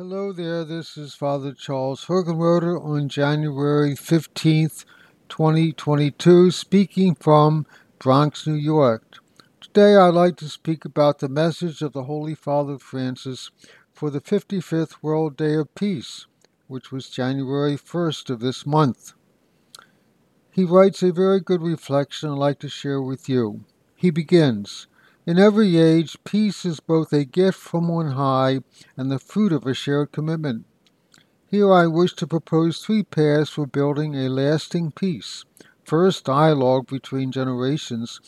Hello there, this is Father Charles Hergenroder on January 15th, 2022, speaking from Bronx, New York. Today I'd like to speak about the message of the Holy Father Francis for the 55th World Day of Peace, which was January 1st of this month. He writes a very good reflection I'd like to share with you. He begins, in every age, peace is both a gift from on high and the fruit of a shared commitment. Here I wish to propose three paths for building a lasting peace. First, dialogue between generations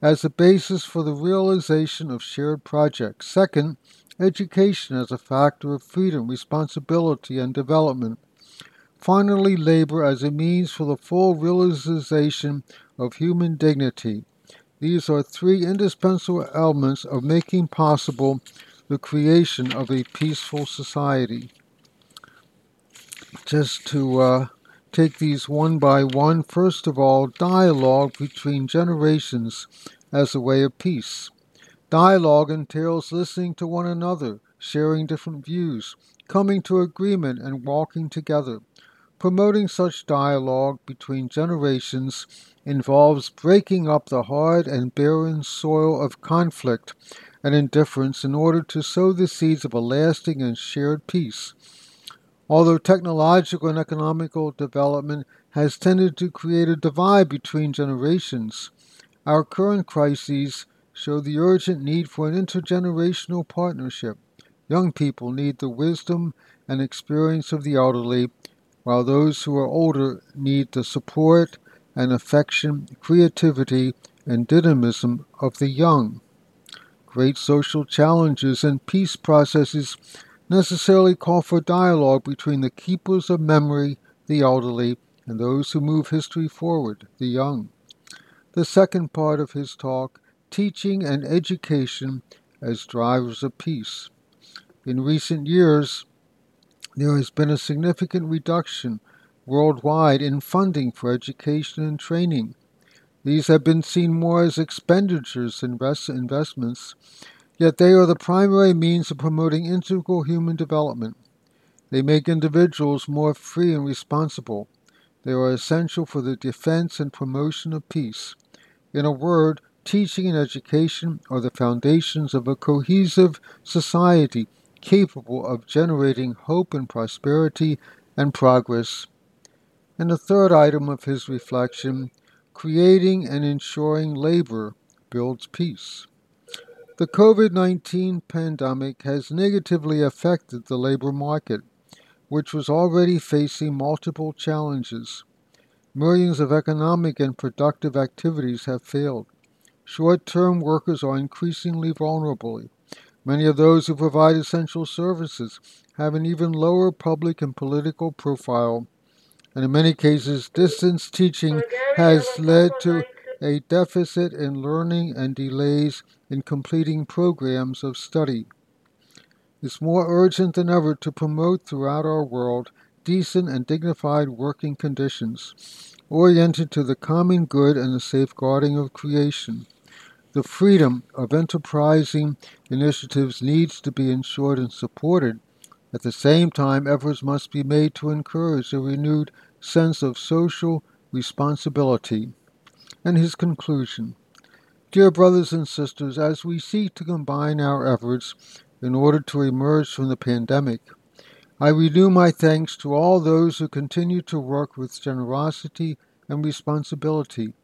as a basis for the realization of shared projects. Second, education as a factor of freedom, responsibility, and development. Finally, labor as a means for the full realization of human dignity. These are three indispensable elements of making possible the creation of a peaceful society. Just to uh, take these one by one, first of all, dialogue between generations as a way of peace. Dialogue entails listening to one another, sharing different views, coming to agreement, and walking together. Promoting such dialogue between generations involves breaking up the hard and barren soil of conflict and indifference in order to sow the seeds of a lasting and shared peace. Although technological and economical development has tended to create a divide between generations, our current crises show the urgent need for an intergenerational partnership. Young people need the wisdom and experience of the elderly while those who are older need the support and affection, creativity, and dynamism of the young. Great social challenges and peace processes necessarily call for dialogue between the keepers of memory, the elderly, and those who move history forward, the young. The second part of his talk, teaching and education as drivers of peace. In recent years, there has been a significant reduction worldwide in funding for education and training. These have been seen more as expenditures than investments, yet they are the primary means of promoting integral human development. They make individuals more free and responsible. They are essential for the defense and promotion of peace. In a word, teaching and education are the foundations of a cohesive society capable of generating hope and prosperity and progress. And the third item of his reflection creating and ensuring labor builds peace. The COVID 19 pandemic has negatively affected the labor market, which was already facing multiple challenges. Millions of economic and productive activities have failed. Short term workers are increasingly vulnerable. Many of those who provide essential services have an even lower public and political profile, and in many cases, distance teaching has led to a deficit in learning and delays in completing programs of study. It's more urgent than ever to promote throughout our world decent and dignified working conditions, oriented to the common good and the safeguarding of creation. The freedom of enterprising initiatives needs to be ensured and supported. At the same time, efforts must be made to encourage a renewed sense of social responsibility. And his conclusion Dear brothers and sisters, as we seek to combine our efforts in order to emerge from the pandemic, I renew my thanks to all those who continue to work with generosity and responsibility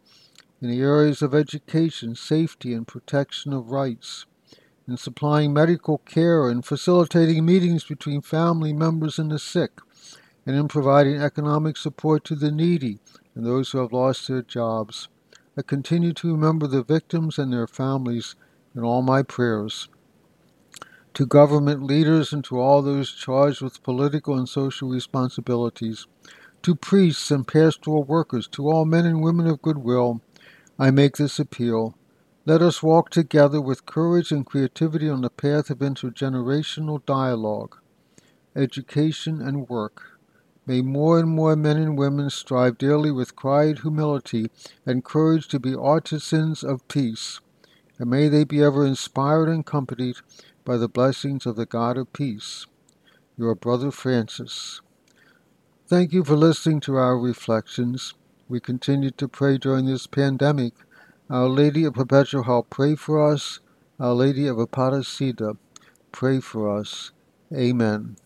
in the areas of education, safety, and protection of rights, in supplying medical care and facilitating meetings between family members and the sick, and in providing economic support to the needy and those who have lost their jobs. I continue to remember the victims and their families in all my prayers. To government leaders and to all those charged with political and social responsibilities, to priests and pastoral workers, to all men and women of goodwill, I make this appeal. Let us walk together with courage and creativity on the path of intergenerational dialogue, education, and work. May more and more men and women strive daily with quiet humility and courage to be artisans of peace, and may they be ever inspired and accompanied by the blessings of the God of peace. Your Brother Francis. Thank you for listening to our reflections. We continue to pray during this pandemic. Our Lady of Perpetual Help, pray for us. Our Lady of Aparecida, pray for us. Amen.